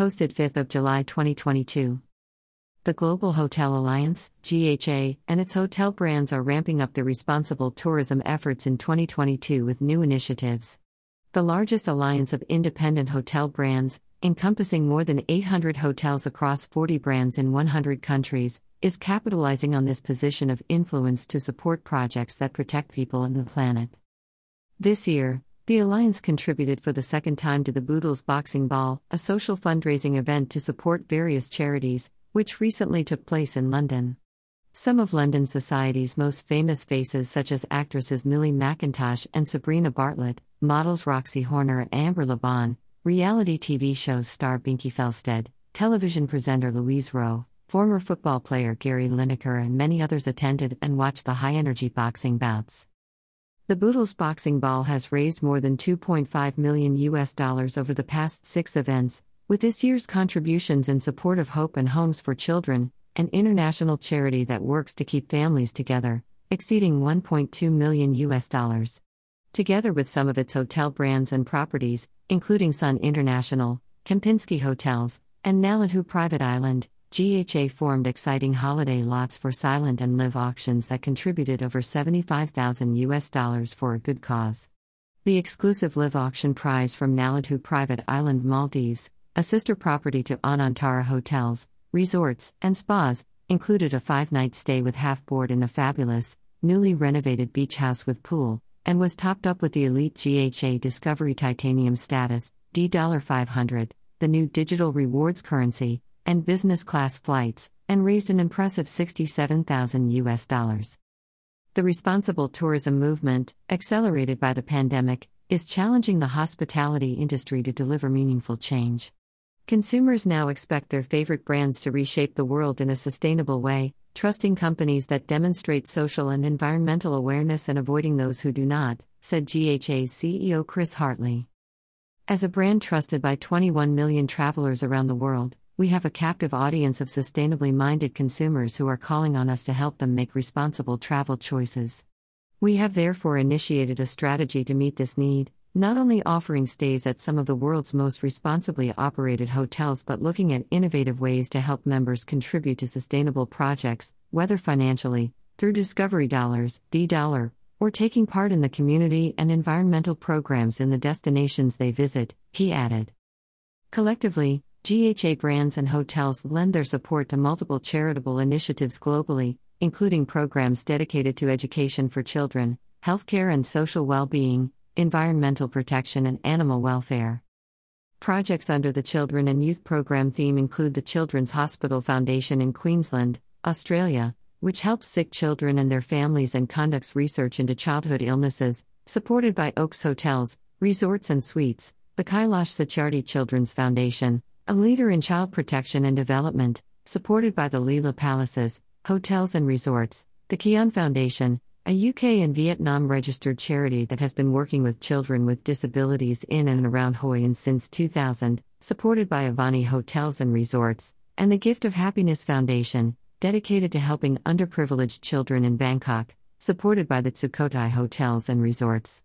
Posted 5th of July 2022. The Global Hotel Alliance, GHA, and its hotel brands are ramping up their responsible tourism efforts in 2022 with new initiatives. The largest alliance of independent hotel brands, encompassing more than 800 hotels across 40 brands in 100 countries, is capitalizing on this position of influence to support projects that protect people and the planet. This year, the Alliance contributed for the second time to the Boodles Boxing Ball, a social fundraising event to support various charities, which recently took place in London. Some of London society's most famous faces, such as actresses Millie Mackintosh and Sabrina Bartlett, models Roxy Horner and Amber Le Bon, reality TV show star Binky Felstead, television presenter Louise Roe, former football player Gary Lineker, and many others attended and watched the high energy boxing bouts. The Boodles Boxing Ball has raised more than 2.5 million US dollars over the past six events, with this year's contributions in support of Hope and Homes for Children, an international charity that works to keep families together, exceeding 1.2 million US dollars. Together with some of its hotel brands and properties, including Sun International, Kempinski Hotels, and Naladhu Private Island, GHA formed exciting holiday lots for silent and live auctions that contributed over 75,000 US dollars for a good cause. The exclusive live auction prize from Naladhu Private Island Maldives, a sister property to Anantara Hotels, Resorts, and Spas, included a five night stay with half board in a fabulous, newly renovated beach house with pool, and was topped up with the elite GHA Discovery Titanium status, D$500, the new digital rewards currency, and business class flights, and raised an impressive 67,000 US dollars. The responsible tourism movement, accelerated by the pandemic, is challenging the hospitality industry to deliver meaningful change. Consumers now expect their favorite brands to reshape the world in a sustainable way, trusting companies that demonstrate social and environmental awareness and avoiding those who do not, said GHA's CEO Chris Hartley. As a brand trusted by 21 million travelers around the world, we have a captive audience of sustainably minded consumers who are calling on us to help them make responsible travel choices. We have therefore initiated a strategy to meet this need, not only offering stays at some of the world's most responsibly operated hotels but looking at innovative ways to help members contribute to sustainable projects, whether financially, through Discovery Dollars, D Dollar, or taking part in the community and environmental programs in the destinations they visit, he added. Collectively, GHA brands and hotels lend their support to multiple charitable initiatives globally, including programs dedicated to education for children, healthcare and social well being, environmental protection, and animal welfare. Projects under the Children and Youth Program theme include the Children's Hospital Foundation in Queensland, Australia, which helps sick children and their families and conducts research into childhood illnesses, supported by Oaks Hotels, Resorts and Suites, the Kailash Satyarthi Children's Foundation, a leader in child protection and development, supported by the Leela Palaces, Hotels and Resorts, the Kianh Foundation, a UK and Vietnam registered charity that has been working with children with disabilities in and around Hoi An since 2000, supported by Avani Hotels and Resorts, and the Gift of Happiness Foundation, dedicated to helping underprivileged children in Bangkok, supported by the Sukhothai Hotels and Resorts.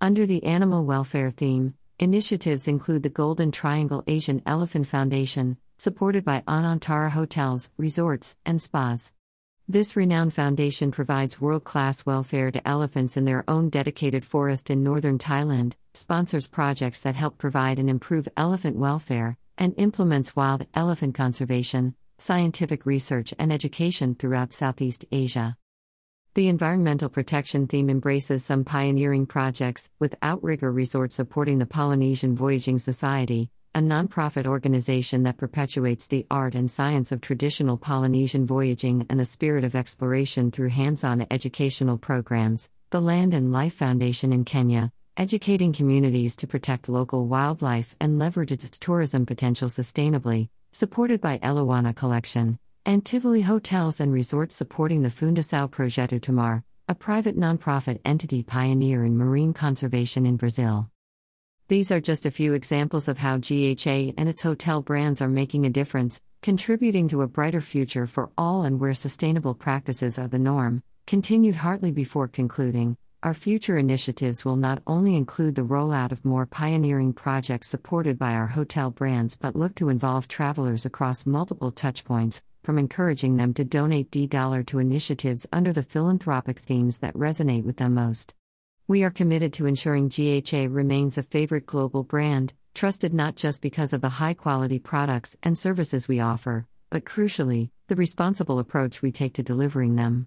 Under the animal welfare theme, Initiatives include the Golden Triangle Asian Elephant Foundation, supported by Anantara Hotels, Resorts, and Spas. This renowned foundation provides world class welfare to elephants in their own dedicated forest in northern Thailand, sponsors projects that help provide and improve elephant welfare, and implements wild elephant conservation, scientific research, and education throughout Southeast Asia. The environmental protection theme embraces some pioneering projects, with Outrigger Resort supporting the Polynesian Voyaging Society, a nonprofit organization that perpetuates the art and science of traditional Polynesian voyaging and the spirit of exploration through hands on educational programs. The Land and Life Foundation in Kenya, educating communities to protect local wildlife and leverage its tourism potential sustainably, supported by Elewana Collection and Tivoli Hotels and Resorts supporting the Fundação Projeto Tamar, a private nonprofit entity pioneer in marine conservation in Brazil. These are just a few examples of how GHA and its hotel brands are making a difference, contributing to a brighter future for all and where sustainable practices are the norm, continued Hartley before concluding. Our future initiatives will not only include the rollout of more pioneering projects supported by our hotel brands but look to involve travelers across multiple touchpoints, from encouraging them to donate D dollar to initiatives under the philanthropic themes that resonate with them most. We are committed to ensuring GHA remains a favorite global brand, trusted not just because of the high quality products and services we offer, but crucially, the responsible approach we take to delivering them.